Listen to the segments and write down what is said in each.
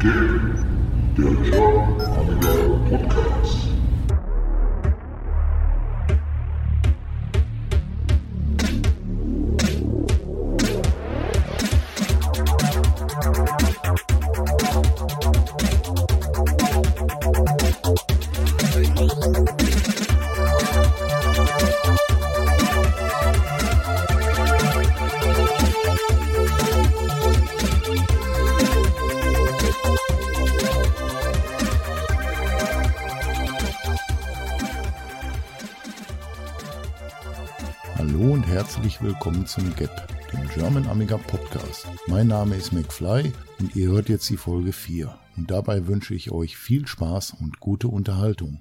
Game, der German Amiga Podcast. Willkommen zum GAP, dem German Amiga Podcast. Mein Name ist McFly und ihr hört jetzt die Folge 4. Und dabei wünsche ich euch viel Spaß und gute Unterhaltung.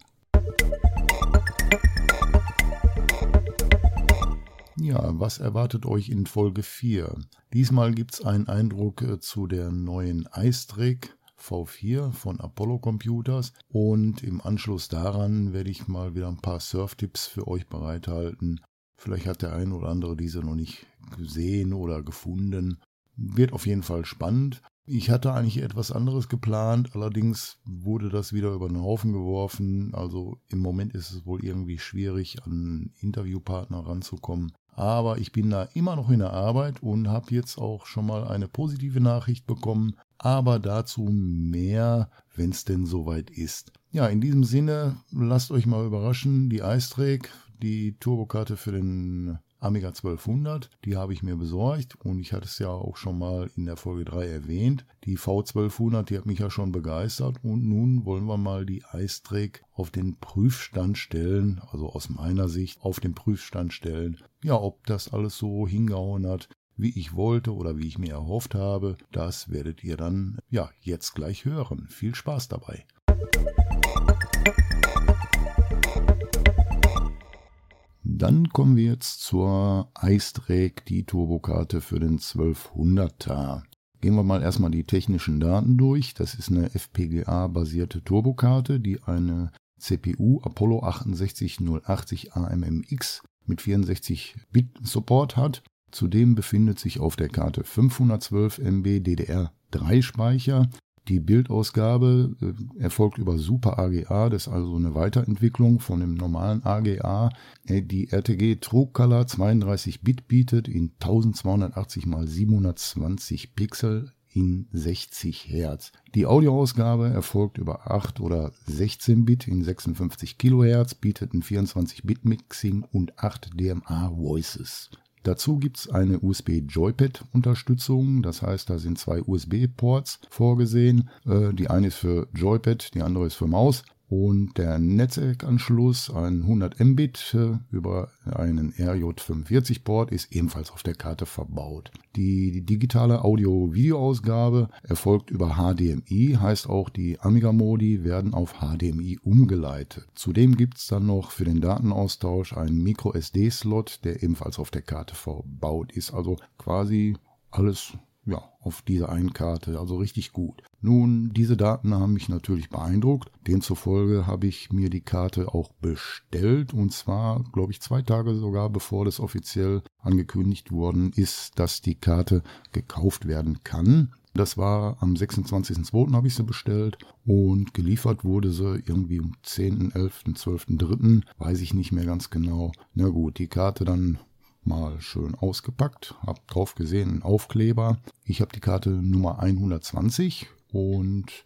Ja, was erwartet euch in Folge 4? Diesmal gibt's einen Eindruck äh, zu der neuen iStrick V4 von Apollo Computers und im Anschluss daran werde ich mal wieder ein paar Surf-Tipps für euch bereithalten. Vielleicht hat der ein oder andere diese noch nicht gesehen oder gefunden. Wird auf jeden Fall spannend. Ich hatte eigentlich etwas anderes geplant, allerdings wurde das wieder über den Haufen geworfen. Also im Moment ist es wohl irgendwie schwierig, an Interviewpartner ranzukommen. Aber ich bin da immer noch in der Arbeit und habe jetzt auch schon mal eine positive Nachricht bekommen. Aber dazu mehr, wenn es denn soweit ist. Ja, in diesem Sinne, lasst euch mal überraschen. Die iStrake, die Turbokarte für den Amiga 1200, die habe ich mir besorgt und ich hatte es ja auch schon mal in der Folge 3 erwähnt. Die V1200, die hat mich ja schon begeistert und nun wollen wir mal die iStrake auf den Prüfstand stellen, also aus meiner Sicht auf den Prüfstand stellen. Ja, ob das alles so hingehauen hat, wie ich wollte oder wie ich mir erhofft habe, das werdet ihr dann ja jetzt gleich hören. Viel Spaß dabei. Dann kommen wir jetzt zur iStrake, die Turbokarte für den 1200er. Gehen wir mal erstmal die technischen Daten durch. Das ist eine FPGA-basierte Turbokarte, die eine CPU Apollo 68080 AMMX mit 64-Bit Support hat. Zudem befindet sich auf der Karte 512 MB DDR3 Speicher, die Bildausgabe äh, erfolgt über Super AGA, das ist also eine Weiterentwicklung von dem normalen AGA. Äh, die RTG True Color 32 Bit bietet in 1280 x 720 Pixel in 60 Hertz. Die Audioausgabe erfolgt über 8 oder 16 Bit in 56 Kilohertz, bietet ein 24 Bit Mixing und 8 DMA Voices. Dazu gibt es eine USB-Joypad-Unterstützung, das heißt, da sind zwei USB-Ports vorgesehen. Äh, die eine ist für Joypad, die andere ist für Maus. Und der Netzwerkanschluss, ein 100 Mbit über einen RJ45-Port, ist ebenfalls auf der Karte verbaut. Die, die digitale Audio-Video-Ausgabe erfolgt über HDMI, heißt auch die Amiga-Modi werden auf HDMI umgeleitet. Zudem gibt es dann noch für den Datenaustausch einen Micro-SD-Slot, der ebenfalls auf der Karte verbaut ist. Also quasi alles ja, auf dieser einen Karte, also richtig gut. Nun, diese Daten haben mich natürlich beeindruckt. Demzufolge habe ich mir die Karte auch bestellt und zwar, glaube ich, zwei Tage sogar bevor das offiziell angekündigt worden ist, dass die Karte gekauft werden kann. Das war am 26.02. habe ich sie bestellt und geliefert wurde sie irgendwie um 10., 11., 12., 3. Weiß ich nicht mehr ganz genau. Na gut, die Karte dann mal schön ausgepackt, hab drauf gesehen, einen Aufkleber. Ich habe die Karte Nummer 120 und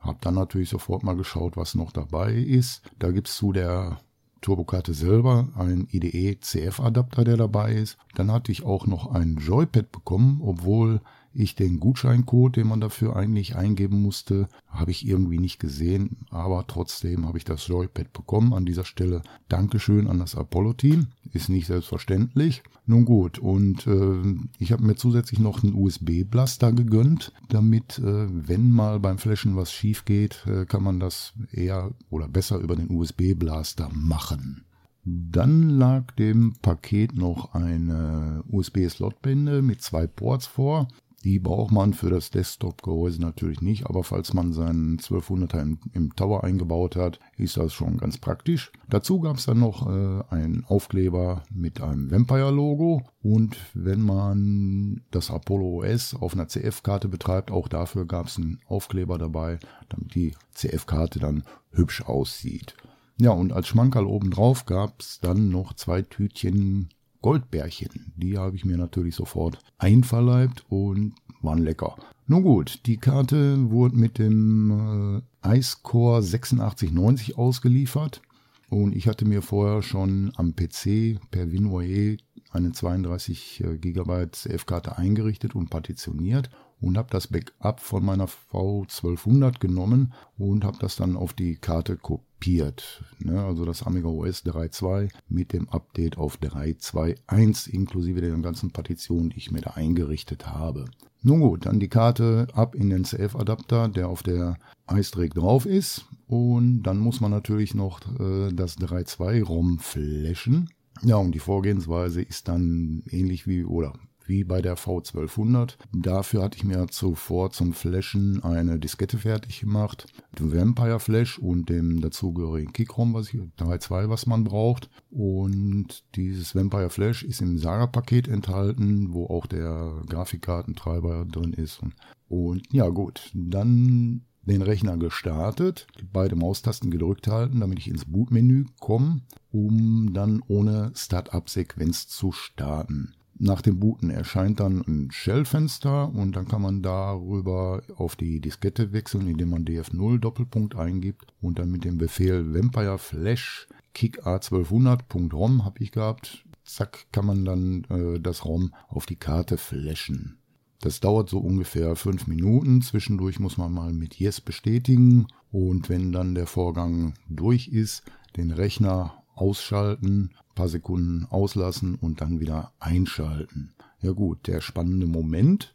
habe dann natürlich sofort mal geschaut, was noch dabei ist. Da gibt es zu der Turbokarte selber einen IDE CF Adapter, der dabei ist. Dann hatte ich auch noch ein Joypad bekommen, obwohl ich den Gutscheincode, den man dafür eigentlich eingeben musste, habe ich irgendwie nicht gesehen, aber trotzdem habe ich das Joypad bekommen. An dieser Stelle Dankeschön an das Apollo-Team. Ist nicht selbstverständlich. Nun gut, und äh, ich habe mir zusätzlich noch einen USB-Blaster gegönnt, damit, äh, wenn mal beim Flashen was schief geht, äh, kann man das eher oder besser über den USB-Blaster machen. Dann lag dem Paket noch eine USB-Slotbinde mit zwei Ports vor. Die braucht man für das Desktop-Gehäuse natürlich nicht, aber falls man seinen 1200er im, im, Tower eingebaut hat, ist das schon ganz praktisch. Dazu gab es dann noch äh, einen Aufkleber mit einem Vampire-Logo und wenn man das Apollo OS auf einer CF-Karte betreibt, auch dafür gab es einen Aufkleber dabei, damit die CF-Karte dann hübsch aussieht. Ja, und als Schmankerl obendrauf gab es dann noch zwei Tütchen Goldbärchen. Die habe ich mir natürlich sofort einverleibt und waren lecker. Nun gut, die Karte wurde mit dem äh, Icecore 8690 ausgeliefert. Und ich hatte mir vorher schon am PC per WinUAE eine 32 äh, GB CF-Karte eingerichtet und partitioniert und habe das Backup von meiner V1200 genommen und habe das dann auf die Karte kopiert. Ne? Also das Amiga OS 3.2 mit dem Update auf 3.2.1 inklusive der ganzen Partitionen, die ich mir da eingerichtet habe. Nun gut, dann die Karte ab in den CF-Adapter, der auf der iStrake drauf ist. Und dann muss man natürlich noch äh, das 3.2-ROM flashen. Ja, und die Vorgehensweise ist dann ähnlich wie, oder wie bei der V1200. Dafür hatte ich mir zuvor zum Flashen eine Diskette fertig gemacht, dem Vampire Flash und dem dazugehörigen Kickrom, was ich 3.2, was man braucht. Und dieses Vampire Flash ist im Saga-Paket enthalten, wo auch der Grafikkartentreiber drin ist. Und ja gut, dann den Rechner gestartet, beide Maustasten gedrückt halten, damit ich ins Bootmenü komme, um dann ohne Startup-Sequenz zu starten. Nach dem Booten erscheint dann ein Shell-Fenster und dann kann man darüber auf die Diskette wechseln, indem man df0 Doppelpunkt eingibt und dann mit dem Befehl Vampire Flash kick a1200.rom habe ich gehabt. Zack, kann man dann äh, das ROM auf die Karte flashen. Das dauert so ungefähr fünf Minuten. Zwischendurch muss man mal mit Yes bestätigen und wenn dann der Vorgang durch ist, den Rechner ausschalten, paar Sekunden auslassen und dann wieder einschalten. Ja gut, der spannende Moment.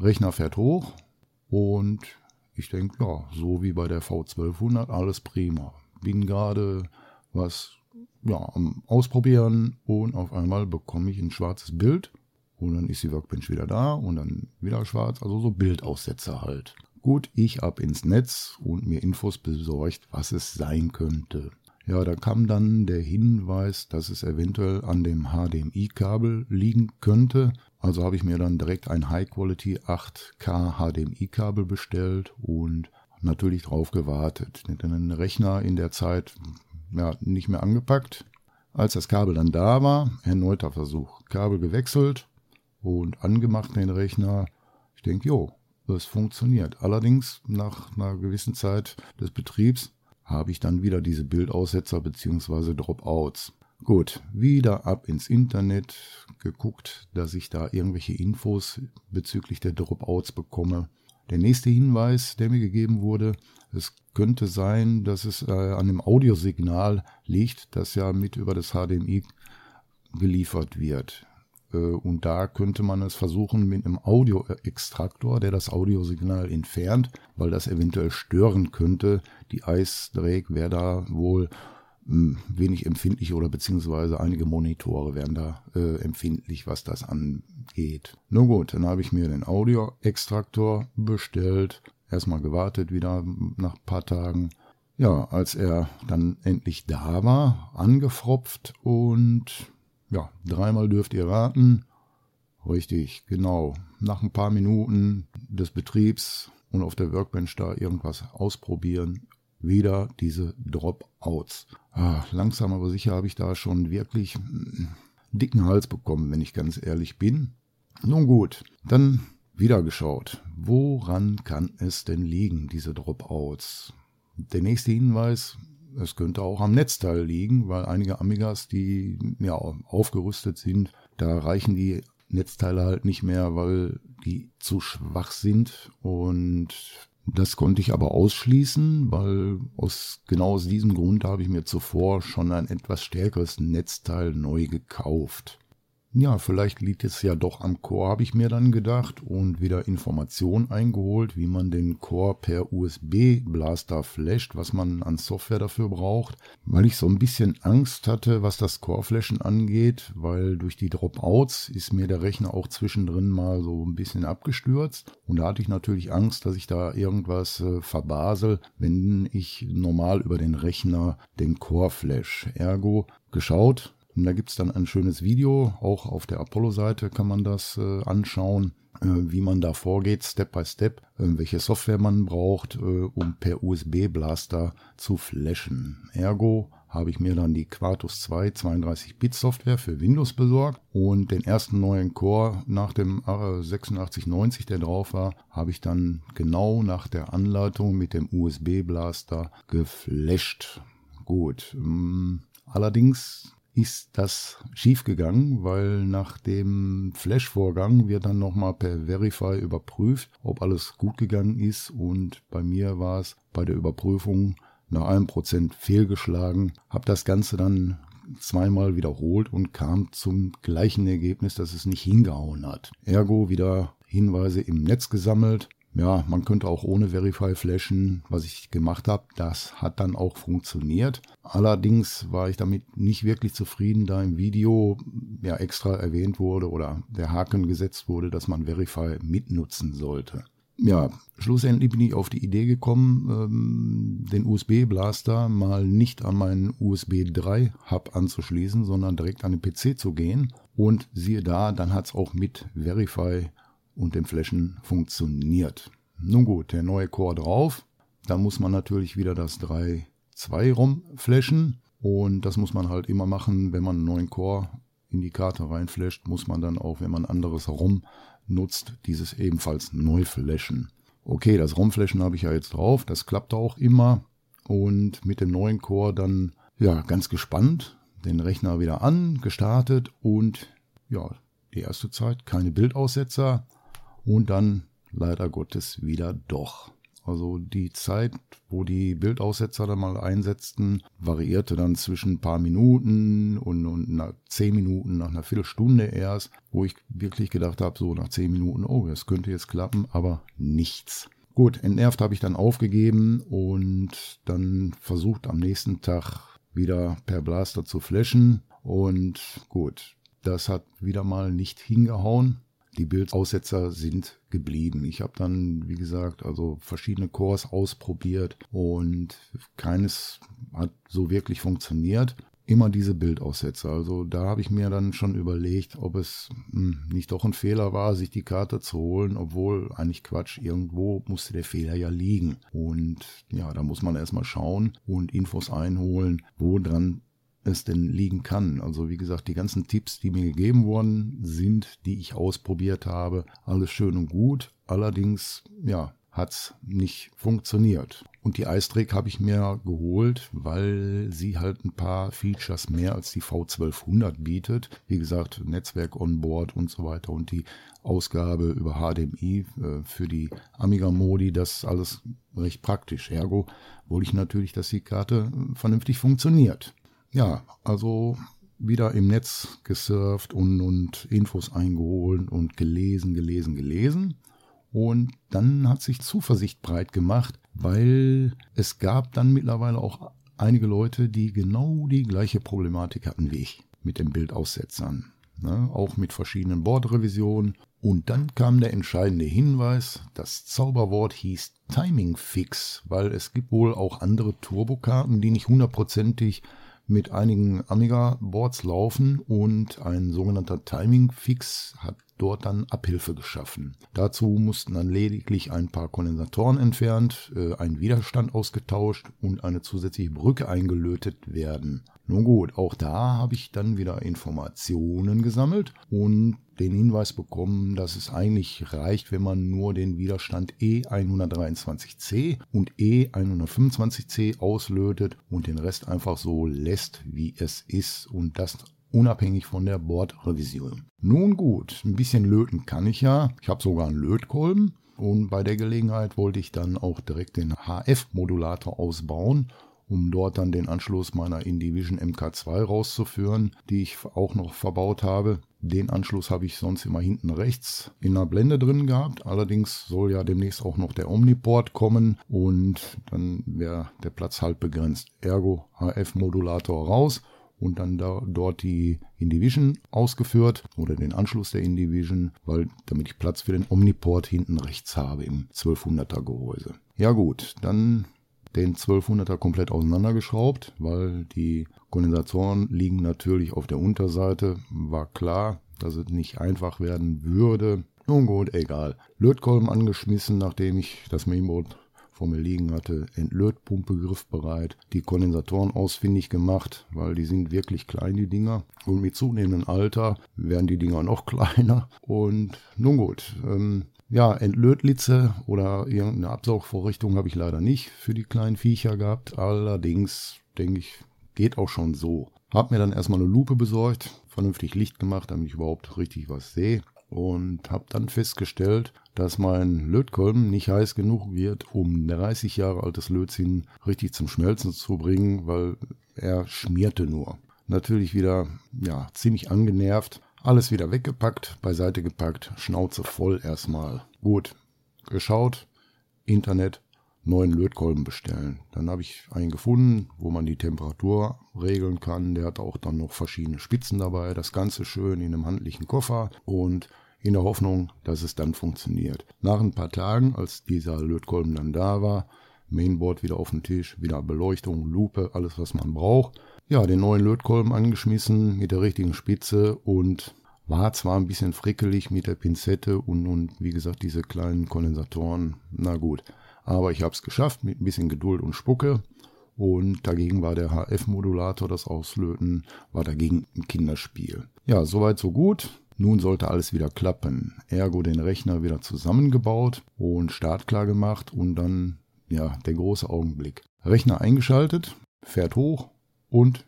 Rechner fährt hoch und ich denke, ja, so wie bei der V1200, alles prima. Bin gerade was ja, am Ausprobieren und auf einmal bekomme ich ein schwarzes Bild und dann ist die Workbench wieder da und dann wieder schwarz, also so Bildaussetzer halt. Gut, ich ab ins Netz und mir Infos besorgt, was es sein könnte. Ja, da kam dann der Hinweis, dass es eventuell an dem HDMI-Kabel liegen könnte. Also habe ich mir dann direkt ein High-Quality 8K HDMI-Kabel bestellt und natürlich drauf gewartet. Den Rechner in der Zeit ja, nicht mehr angepackt. Als das Kabel dann da war, erneuter Versuch. Kabel gewechselt und angemacht den Rechner. Ich denke, jo, das funktioniert. Allerdings nach einer gewissen Zeit des Betriebs habe ich dann wieder diese Bildaussetzer bzw. Dropouts. Gut, wieder ab ins Internet geguckt, dass ich da irgendwelche Infos bezüglich der Dropouts bekomme. Der nächste Hinweis, der mir gegeben wurde, es könnte sein, dass es äh, an dem Audiosignal liegt, das ja mit über das HDMI geliefert wird. Äh, und da könnte man es versuchen mit einem Audioextraktor, der das Audiosignal entfernt, weil das eventuell stören könnte. Die Drake wäre da wohl hm, wenig empfindlich oder beziehungsweise einige Monitore wären da äh, empfindlich, was das angeht. Nur gut, dann habe ich mir den Audioextraktor bestellt, erstmal gewartet wieder nach ein paar Tagen. Ja, als er dann endlich da war, angefropft und ja, dreimal dürft ihr raten. Richtig, genau. Nach ein paar Minuten des Betriebs und auf der Workbench da irgendwas ausprobieren, wieder diese Dropouts. Ah, langsam aber sicher habe ich da schon wirklich einen dicken Hals bekommen, wenn ich ganz ehrlich bin. Nun gut, dann wieder geschaut. Woran kann es denn liegen, diese Dropouts? Der nächste Hinweis es könnte auch am Netzteil liegen, weil einige Amigas, die ja aufgerüstet sind, da reichen die Netzteile halt nicht mehr, weil die zu schwach sind und das konnte ich aber ausschließen, weil aus genau aus diesem Grund habe ich mir zuvor schon ein etwas stärkeres Netzteil neu gekauft. Ja, vielleicht liegt es ja doch am Core, habe ich mir dann gedacht und wieder Informationen eingeholt, wie man den Core per USB-Blaster flasht, was man an Software dafür braucht, weil ich so ein bisschen Angst hatte, was das Core-Flashen angeht, weil durch die Dropouts ist mir der Rechner auch zwischendrin mal so ein bisschen abgestürzt und da hatte ich natürlich Angst, dass ich da irgendwas äh, verbasel, wenn ich normal über den Rechner den Core flash. Ergo geschaut, und da gibt es dann ein schönes Video, auch auf der Apollo-Seite kann man das äh, anschauen, äh, wie man da vorgeht, Step by Step, äh, welche Software man braucht, äh, um per USB-Blaster zu flashen. Ergo habe ich mir dann die Quartus 2 32-Bit-Software für Windows besorgt und den ersten neuen Core nach dem 8690, der drauf war, habe ich dann genau nach der Anleitung mit dem USB-Blaster geflasht. Gut. Ähm, allerdings ist das schiefgegangen, weil nach dem Flash-Vorgang wird dann nochmal per Verify überprüft, ob alles gut gegangen ist. Und bei mir war es bei der Überprüfung nach einem Prozent fehlgeschlagen, habe das Ganze dann zweimal wiederholt und kam zum gleichen Ergebnis, dass es nicht hingehauen hat. Ergo wieder Hinweise im Netz gesammelt, ja, man könnte auch ohne Verify flashen, was ich gemacht habe. Das hat dann auch funktioniert. Allerdings war ich damit nicht wirklich zufrieden, da im Video ja extra erwähnt wurde oder der Haken gesetzt wurde, dass man Verify mitnutzen sollte. Ja, schlussendlich bin ich auf die Idee gekommen, ähm, den USB-Blaster mal nicht an meinen USB 3 Hub anzuschließen, sondern direkt an den PC zu gehen. Und siehe da, dann hat es auch mit Verify und dem Flashen funktioniert. Nun gut, der neue Core drauf. Da muss man natürlich wieder das 3.2 ROM flashen. Und das muss man halt immer machen, wenn man einen neuen Core in die Karte reinflasht, muss man dann auch, wenn man anderes ROM nutzt, dieses ebenfalls neu flashen. Okay, das ROM-Flashen habe ich ja jetzt drauf, das klappt auch immer. Und mit dem neuen Core dann, ja, ganz gespannt, den Rechner wieder an, gestartet und ja, die erste Zeit keine Bildaussetzer, und dann leider Gottes wieder doch. Also die Zeit, wo die Bildaussetzer dann mal einsetzten, variierte dann zwischen ein paar Minuten und, und nach zehn Minuten, nach einer Viertelstunde erst, wo ich wirklich gedacht habe, so nach zehn Minuten, oh, das könnte jetzt klappen, aber nichts. Gut, entnervt habe ich dann aufgegeben und dann versucht am nächsten Tag wieder per Blaster zu flashen und gut, das hat wieder mal nicht hingehauen. Die Bildaussetzer sind geblieben. Ich habe dann, wie gesagt, also verschiedene Cores ausprobiert und keines hat so wirklich funktioniert. Immer diese Bildaussetzer. Also da habe ich mir dann schon überlegt, ob es hm, nicht doch ein Fehler war, sich die Karte zu holen, obwohl eigentlich Quatsch, irgendwo musste der Fehler ja liegen. Und ja, da muss man erstmal schauen und Infos einholen, wo dran es denn liegen kann. Also wie gesagt, die ganzen Tipps, die mir gegeben worden sind, die ich ausprobiert habe, alles schön und gut. Allerdings, ja, hat's nicht funktioniert. Und die iStrick habe ich mir geholt, weil sie halt ein paar Features mehr als die V1200 bietet. Wie gesagt, Netzwerk on Board und so weiter und die Ausgabe über HDMI äh, für die Amiga Modi, das alles recht praktisch. Ergo wollte ich natürlich, dass die Karte vernünftig funktioniert. Ja, also wieder im Netz gesurft und, und Infos eingeholt und gelesen, gelesen, gelesen. Und dann hat sich Zuversicht breit gemacht, weil es gab dann mittlerweile auch einige Leute, die genau die gleiche Problematik hatten wie ich mit den Bildaussetzern. Ne, auch mit verschiedenen Bordrevisionen. Und dann kam der entscheidende Hinweis, das Zauberwort hieß Timing Fix, weil es gibt wohl auch andere Turbokarten, die nicht hundertprozentig mit einigen Amiga-Boards laufen und ein sogenannter Timing-Fix hat dort dann Abhilfe geschaffen. Dazu mussten dann lediglich ein paar Kondensatoren entfernt, äh, ein Widerstand ausgetauscht und eine zusätzliche Brücke eingelötet werden. Nun gut, auch da habe ich dann wieder Informationen gesammelt und den Hinweis bekommen, dass es eigentlich reicht, wenn man nur den Widerstand E123C und E125C auslötet und den Rest einfach so lässt, wie es ist und das unabhängig von der Bordrevision. Nun gut, ein bisschen löten kann ich ja. Ich habe sogar einen Lötkolben und bei der Gelegenheit wollte ich dann auch direkt den HF-Modulator ausbauen um dort dann den Anschluss meiner InDivision MK2 rauszuführen, die ich auch noch verbaut habe. Den Anschluss habe ich sonst immer hinten rechts in der Blende drin gehabt. Allerdings soll ja demnächst auch noch der Omniport kommen und dann wäre der Platz halt begrenzt. Ergo HF-Modulator raus und dann da, dort die InDivision ausgeführt oder den Anschluss der InDivision, weil damit ich Platz für den Omniport hinten rechts habe im 1200er Gehäuse. Ja gut, dann den 1200er komplett auseinandergeschraubt, weil die Kondensatoren liegen natürlich auf der Unterseite. War klar, dass es nicht einfach werden würde. Nun gut, egal. Lötkolben angeschmissen, nachdem ich das Mainboard vor mir liegen hatte, Entlötpumpe griffbereit, die Kondensatoren ausfindig gemacht, weil die sind wirklich klein, die Dinger. Und mit zunehmendem Alter werden die Dinger noch kleiner. Und nun gut, ähm, ja, Entlötlitze oder irgendeine Absaugvorrichtung habe ich leider nicht für die kleinen Viecher gehabt. Allerdings denke ich, geht auch schon so. Hab mir dann erstmal eine Lupe besorgt, vernünftig Licht gemacht, damit ich überhaupt richtig was sehe. Und habe dann festgestellt, dass mein Lötkolben nicht heiß genug wird, um 30 Jahre altes Lötzinn richtig zum Schmelzen zu bringen, weil er schmierte nur. Natürlich wieder, ja, ziemlich angenervt. Alles wieder weggepackt, beiseite gepackt, Schnauze voll erstmal. Gut, geschaut, Internet, neuen Lötkolben bestellen. Dann habe ich einen gefunden, wo man die Temperatur regeln kann. Der hat auch dann noch verschiedene Spitzen dabei. Das Ganze schön in einem handlichen Koffer und in der Hoffnung, dass es dann funktioniert. Nach ein paar Tagen, als dieser Lötkolben dann da war, Mainboard wieder auf dem Tisch, wieder Beleuchtung, Lupe, alles was man braucht. Ja, den neuen Lötkolben angeschmissen mit der richtigen Spitze und war zwar ein bisschen frickelig mit der Pinzette und, und wie gesagt diese kleinen Kondensatoren. Na gut, aber ich habe es geschafft mit ein bisschen Geduld und Spucke. Und dagegen war der HF-Modulator, das Auslöten, war dagegen ein Kinderspiel. Ja, soweit so gut. Nun sollte alles wieder klappen. Ergo den Rechner wieder zusammengebaut und startklar gemacht und dann, ja, der große Augenblick. Rechner eingeschaltet, fährt hoch und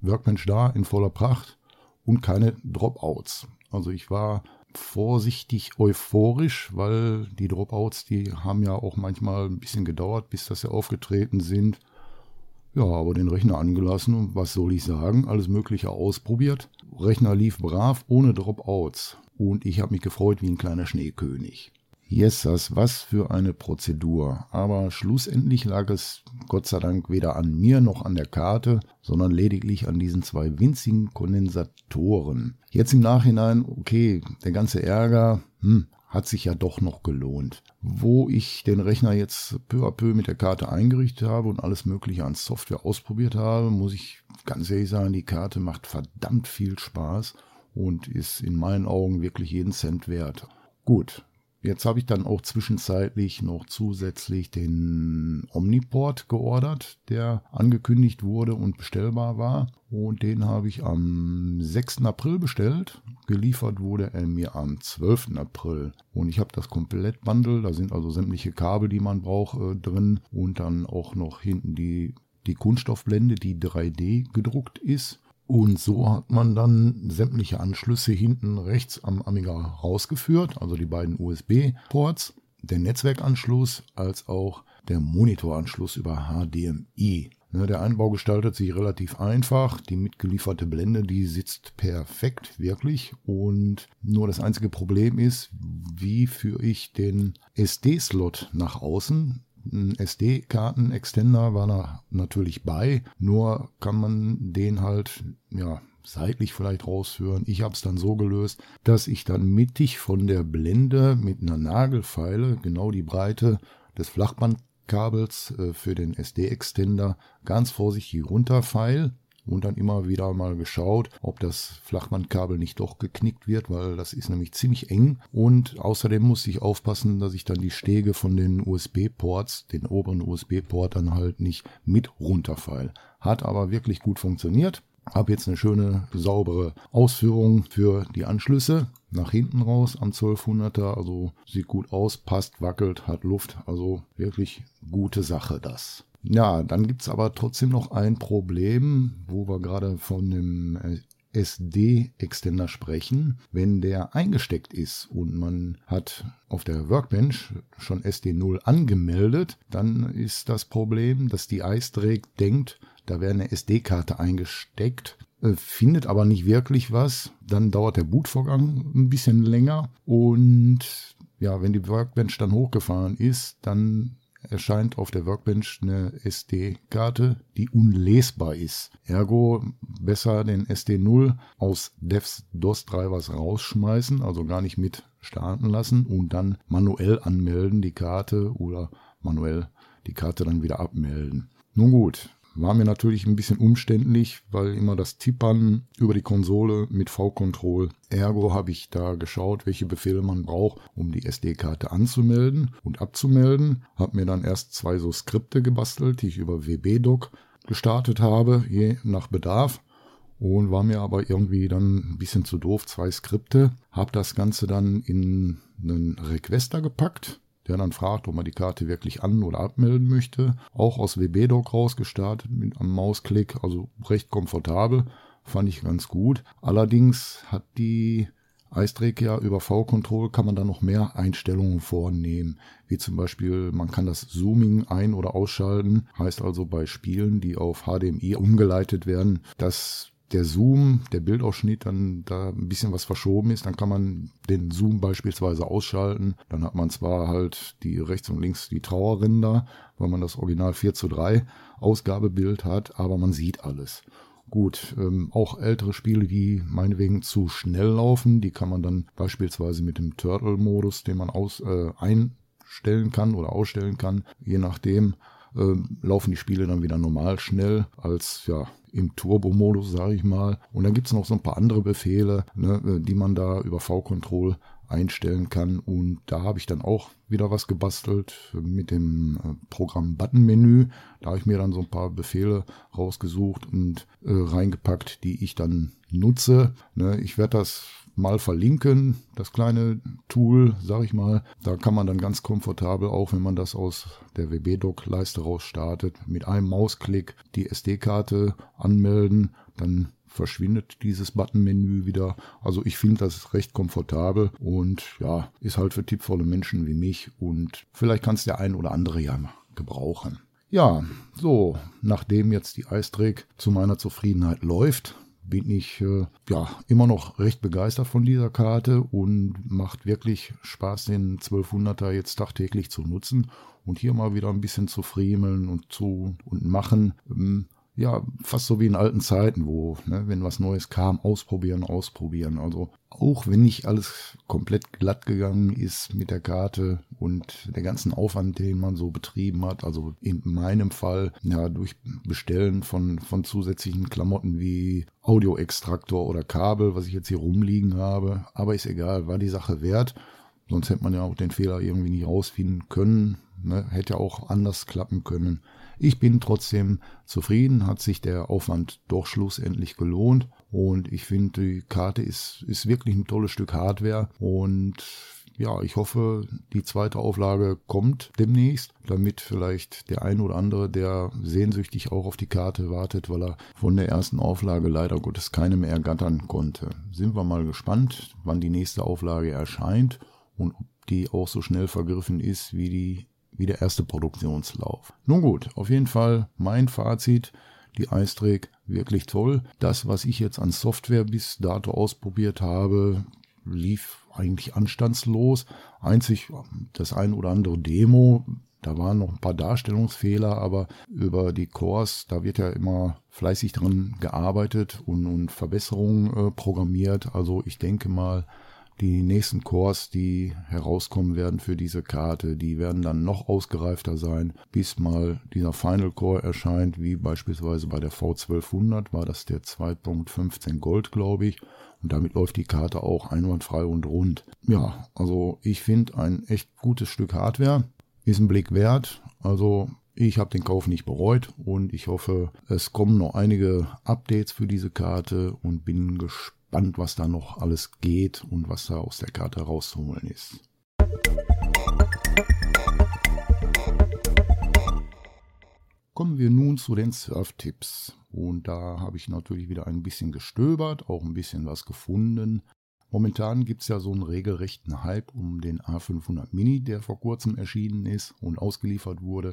Workbench da in voller Pracht und keine Dropouts. Also ich war vorsichtig euphorisch, weil die Dropouts, die haben ja auch manchmal ein bisschen gedauert, bis das ja aufgetreten sind. Ja, aber den Rechner angelassen und was soll ich sagen, alles Mögliche ausprobiert. Rechner lief brav, ohne Dropouts. Und ich habe mich gefreut wie ein kleiner Schneekönig. Jessas, was für eine Prozedur. Aber schlussendlich lag es Gott sei Dank weder an mir noch an der Karte, sondern lediglich an diesen zwei winzigen Kondensatoren. Jetzt im Nachhinein, okay, der ganze Ärger, hm, hat sich ja doch noch gelohnt. Wo ich den Rechner jetzt peu à peu mit der Karte eingerichtet habe und alles Mögliche an Software ausprobiert habe, muss ich ganz ehrlich sagen, die Karte macht verdammt viel Spaß und ist in meinen Augen wirklich jeden Cent wert. Gut, Jetzt habe ich dann auch zwischenzeitlich noch zusätzlich den Omniport geordert, der angekündigt wurde und bestellbar war. Und den habe ich am 6. April bestellt. Geliefert wurde er mir am 12. April. Und ich habe das Komplettbundle, da sind also sämtliche Kabel, die man braucht, äh, drin. Und dann auch noch hinten die, die Kunststoffblende, die 3D gedruckt ist. Und so hat man dann sämtliche Anschlüsse hinten rechts am Amiga rausgeführt, also die beiden USB-Ports, der Netzwerkanschluss als auch der Monitoranschluss über HDMI. Ne, der Einbau gestaltet sich relativ einfach. Die mitgelieferte Blende, die sitzt perfekt, wirklich. Und nur das einzige Problem ist, wie führe ich den SD-Slot nach außen? Ein SD-Karten-Extender war da natürlich bei, nur kann man den halt, ja, seitlich vielleicht rausführen. Ich habe es dann so gelöst, dass ich dann mittig von der Blende mit einer Nagelfeile genau die Breite des Flachbandkabels äh, für den SD-Extender ganz vorsichtig runterfeil und dann immer wieder mal geschaut, ob das Flachbandkabel nicht doch geknickt wird, weil das ist nämlich ziemlich eng. Und außerdem musste ich aufpassen, dass ich dann die Stege von den USB-Ports, den oberen USB-Port dann halt nicht mit runterfeil. Hat aber wirklich gut funktioniert. Hab jetzt eine schöne, saubere Ausführung für die Anschlüsse nach hinten raus am 1200er. Also sieht gut aus, passt, wackelt, hat Luft. Also wirklich gute Sache das. Ja, dann gibt es aber trotzdem noch ein Problem, wo wir gerade von dem SD-Extender sprechen, wenn der eingesteckt ist und man hat auf der Workbench schon SD0 angemeldet, dann ist das Problem, dass die iStrake denkt, da wäre eine SD-Karte eingesteckt, äh, findet aber nicht wirklich was. Dann dauert der Bootvorgang ein bisschen länger und ja, wenn die Workbench dann hochgefahren ist, dann erscheint auf der Workbench eine SD-Karte, die unlesbar ist. Ergo besser den SD0 aus Devs DOS-Drivers rausschmeißen, also gar nicht mit starten lassen und dann manuell anmelden die Karte oder manuell die Karte dann wieder abmelden. Nun gut, war mir natürlich ein bisschen umständlich, weil immer das Tippern über die Konsole mit V-Control. Ergo habe ich da geschaut, welche Befehle man braucht, um die SD-Karte anzumelden und abzumelden. Habe mir dann erst zwei so Skripte gebastelt, die ich über WB-Doc gestartet habe, je nach Bedarf. Und war mir aber irgendwie dann ein bisschen zu doof, zwei Skripte. Habe das Ganze dann in einen Requester gepackt der dann fragt, ob man die Karte wirklich an- oder abmelden möchte. Auch aus WB-Doc rausgestartet mit einem Mausklick, also recht komfortabel, fand ich ganz gut. Allerdings hat die iStrake ja über V-Control kann man da noch mehr Einstellungen vornehmen, wie zum Beispiel man kann das Zooming ein- oder ausschalten, heißt also bei Spielen, die auf HDMI umgeleitet werden, dass der Zoom, der Bildausschnitt dann da ein bisschen was verschoben ist, dann kann man den Zoom beispielsweise ausschalten. Dann hat man zwar halt die rechts und links die Trauerränder, weil man das Original 4 zu 3 Ausgabebild hat, aber man sieht alles. Gut, ähm, auch ältere Spiele, die meinetwegen zu schnell laufen, die kann man dann beispielsweise mit dem Turtle-Modus, den man aus, äh, einstellen kann oder ausstellen kann, je nachdem, laufen die Spiele dann wieder normal schnell als ja im Turbo-Modus, sage ich mal. Und dann gibt es noch so ein paar andere Befehle, ne, äh, die man da über V-Control einstellen kann. Und da habe ich dann auch wieder was gebastelt mit dem äh, Programm Button-Menü. Da habe ich mir dann so ein paar Befehle rausgesucht und äh, reingepackt, die ich dann nutze. Ne, ich werde das mal verlinken, das kleine Tool, sag ich mal. Da kann man dann ganz komfortabel, auch wenn man das aus der WB-Doc-Leiste raus startet, mit einem Mausklick die SD-Karte anmelden, dann verschwindet dieses Button-Menü wieder. Also ich finde das recht komfortabel und ja, ist halt für tippvolle Menschen wie mich und vielleicht kann es der ein oder andere ja gebrauchen. Ja, so, nachdem jetzt die iStrick zu meiner Zufriedenheit läuft, bin ich äh, ja immer noch recht begeistert von dieser Karte und macht wirklich Spaß, den 1200er jetzt tagtäglich zu nutzen und hier mal wieder ein bisschen zu friemeln und zu und machen. Ähm, ja, fast so wie in alten Zeiten, wo, ne, wenn was Neues kam, ausprobieren, ausprobieren. Also auch wenn nicht alles komplett glatt gegangen ist mit der Karte und der ganzen Aufwand, den man so betrieben hat, also in meinem Fall, ja, durch Bestellen von, von zusätzlichen Klamotten wie Audioextraktor oder Kabel, was ich jetzt hier rumliegen habe, aber ist egal, war die Sache wert. Sonst hätte man ja auch den Fehler irgendwie nicht rausfinden können. Ne? Hätte auch anders klappen können. Ich bin trotzdem zufrieden, hat sich der Aufwand doch schlussendlich gelohnt und ich finde, die Karte ist, ist wirklich ein tolles Stück Hardware und ja, ich hoffe, die zweite Auflage kommt demnächst, damit vielleicht der ein oder andere, der sehnsüchtig auch auf die Karte wartet, weil er von der ersten Auflage leider Gottes keine mehr ergattern konnte. Sind wir mal gespannt, wann die nächste Auflage erscheint und ob die auch so schnell vergriffen ist wie die wie der erste Produktionslauf. Nun gut, auf jeden Fall mein Fazit. Die iStrake wirklich toll. Das, was ich jetzt an Software bis dato ausprobiert habe, lief eigentlich anstandslos. Einzig das ein oder andere Demo, da waren noch ein paar Darstellungsfehler, aber über die Cores, da wird ja immer fleißig dran gearbeitet und, und Verbesserungen äh, programmiert. Also ich denke mal, die nächsten Cores, die herauskommen werden für diese Karte, die werden dann noch ausgereifter sein, bis mal dieser Final Core erscheint, wie beispielsweise bei der V1200 war das der 2.15 Gold, glaube ich. Und damit läuft die Karte auch einwandfrei und rund. Ja, also ich finde ein echt gutes Stück Hardware. Ist ein Blick wert. Also ich habe den Kauf nicht bereut und ich hoffe, es kommen noch einige Updates für diese Karte und bin gespannt spannend, was da noch alles geht und was da aus der Karte rauszuholen ist. Kommen wir nun nun zu den Surf-Tipps. Und da habe ich natürlich wieder ein bisschen gestöbert, auch ein bisschen was gefunden. Momentan gibt es ja so einen regelrechten Hype um den A500 Mini, der vor kurzem erschienen ist und ausgeliefert wurde.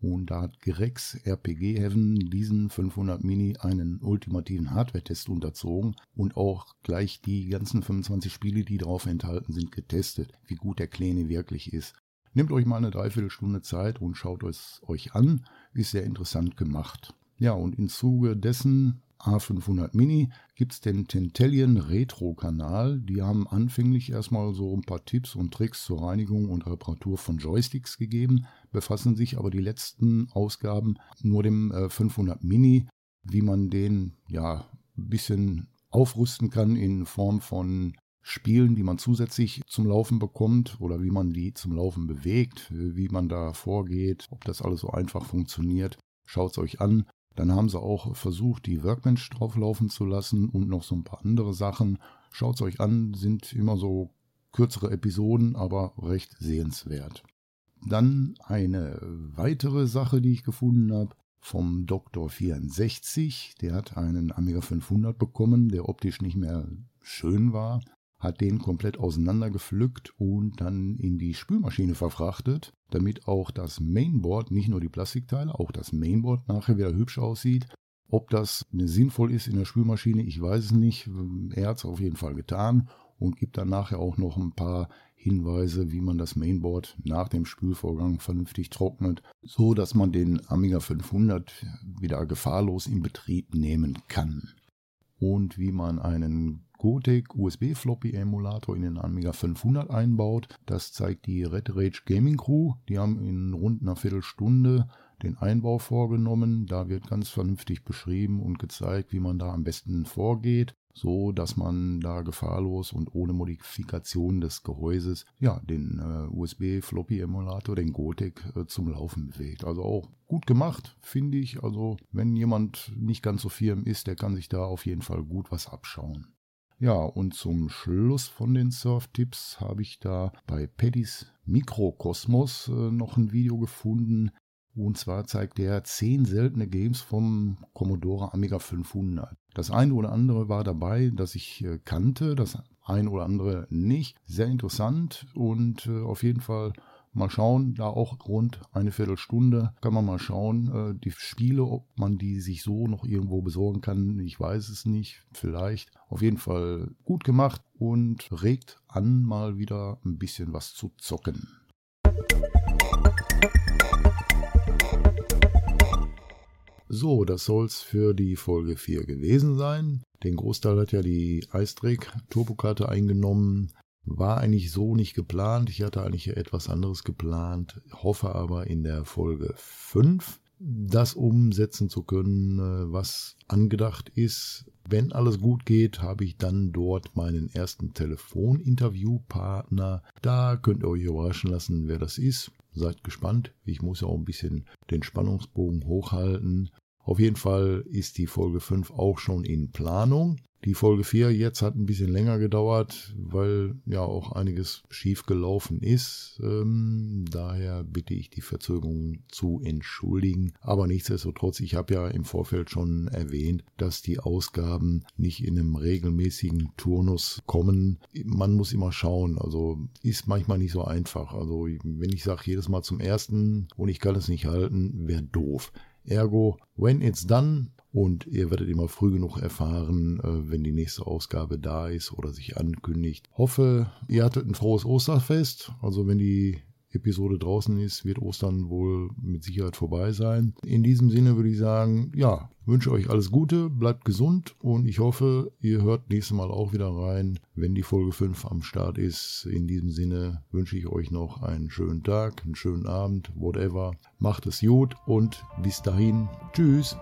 Und da hat Grex RPG Heaven diesen 500 Mini einen ultimativen Hardware-Test unterzogen und auch gleich die ganzen 25 Spiele, die drauf enthalten sind, getestet, wie gut der Kleine wirklich ist. Nehmt euch mal eine Dreiviertelstunde Zeit und schaut es euch an, ist sehr interessant gemacht. Ja, und im Zuge dessen A500 Mini gibt es den Tentellion Retro-Kanal. Die haben anfänglich erstmal so ein paar Tipps und Tricks zur Reinigung und Reparatur von Joysticks gegeben, befassen sich aber die letzten Ausgaben nur dem äh, 500 Mini, wie man den ja ein bisschen aufrüsten kann in Form von Spielen, die man zusätzlich zum Laufen bekommt oder wie man die zum Laufen bewegt, wie man da vorgeht, ob das alles so einfach funktioniert. Schaut es euch an. Dann haben sie auch versucht, die Workbench drauflaufen zu lassen und noch so ein paar andere Sachen. Schaut es euch an, sind immer so kürzere Episoden, aber recht sehenswert. Dann eine weitere Sache, die ich gefunden habe, vom Dr. 64. Der hat einen Amiga 500 bekommen, der optisch nicht mehr schön war, hat den komplett auseinandergepflückt und dann in die Spülmaschine verfrachtet, damit auch das Mainboard, nicht nur die Plastikteile, auch das Mainboard nachher wieder hübsch aussieht. Ob das sinnvoll ist in der Spülmaschine, ich weiß es nicht. Er hat es auf jeden Fall getan und gibt dann nachher auch noch ein paar Hinweise, wie man das Mainboard nach dem Spülvorgang vernünftig trocknet, so dass man den Amiga 500 wieder gefahrlos in Betrieb nehmen kann. Und wie man einen Gotek USB Floppy Emulator in den Amiga 500 einbaut. Das zeigt die Red Rage Gaming Crew. Die haben in rund einer Viertelstunde den Einbau vorgenommen. Da wird ganz vernünftig beschrieben und gezeigt, wie man da am besten vorgeht, so dass man da gefahrlos und ohne Modifikation des Gehäuses ja den äh, USB Floppy Emulator, den Gotek äh, zum Laufen bewegt. Also auch gut gemacht, finde ich. Also wenn jemand nicht ganz so firm ist, der kann sich da auf jeden Fall gut was abschauen. Ja, und zum Schluss von den Surf-Tipps habe ich da bei Paddys Mikrokosmos äh, noch ein Video gefunden. Und zwar zeigt er 10 seltene Games vom Commodore Amiga 500. Das eine oder andere war dabei, das ich äh, kannte, das eine oder andere nicht. Sehr interessant und äh, auf jeden Fall Mal schauen, da auch rund eine Viertelstunde kann man mal schauen, äh, die Spiele, ob man die sich so noch irgendwo besorgen kann. Ich weiß es nicht, vielleicht. Auf jeden Fall gut gemacht und regt an, mal wieder ein bisschen was zu zocken. So, das soll's für die Folge 4 gewesen sein. Den Großteil hat ja die Eistrek Turbokarte eingenommen. War eigentlich so nicht geplant. Ich hatte eigentlich etwas anderes geplant, hoffe aber in der Folge 5 das umsetzen zu können, äh, was angedacht ist. Wenn alles gut geht, habe ich dann dort meinen ersten Telefoninterviewpartner. Da könnt ihr euch überraschen lassen, wer das ist. Seid gespannt. Ich muss ja auch ein bisschen den Spannungsbogen hochhalten. Auf jeden Fall ist die Folge 5 auch schon in Planung. Die Folge 4 jetzt hat ein bisschen länger gedauert, weil ja auch einiges schief gelaufen ist. Ähm, daher bitte ich die Verzögerung zu entschuldigen. Aber nichtsdestotrotz, ich habe ja im Vorfeld schon erwähnt, dass die Ausgaben nicht in einem regelmäßigen Turnus kommen. Man muss immer schauen. Also ist manchmal nicht so einfach. Also wenn ich sage jedes Mal zum ersten und ich kann es nicht halten, wäre doof. Ergo, when it's done, und ihr werdet immer früh genug erfahren, äh, wenn die nächste Ausgabe da ist oder sich ankündigt. Hoffe, ihr hattet ein frohes Osterfest. Also wenn die Episode draußen ist, wird Ostern wohl mit Sicherheit vorbei sein. In diesem Sinne würde ich sagen, ja, wünsche euch alles Gute, bleibt gesund und ich hoffe, ihr hört nächstes Mal auch wieder rein, wenn die Folge 5 am Start ist. In diesem Sinne wünsche ich euch noch einen schönen Tag, einen schönen Abend, whatever. Macht es gut und bis dahin. Tschüss.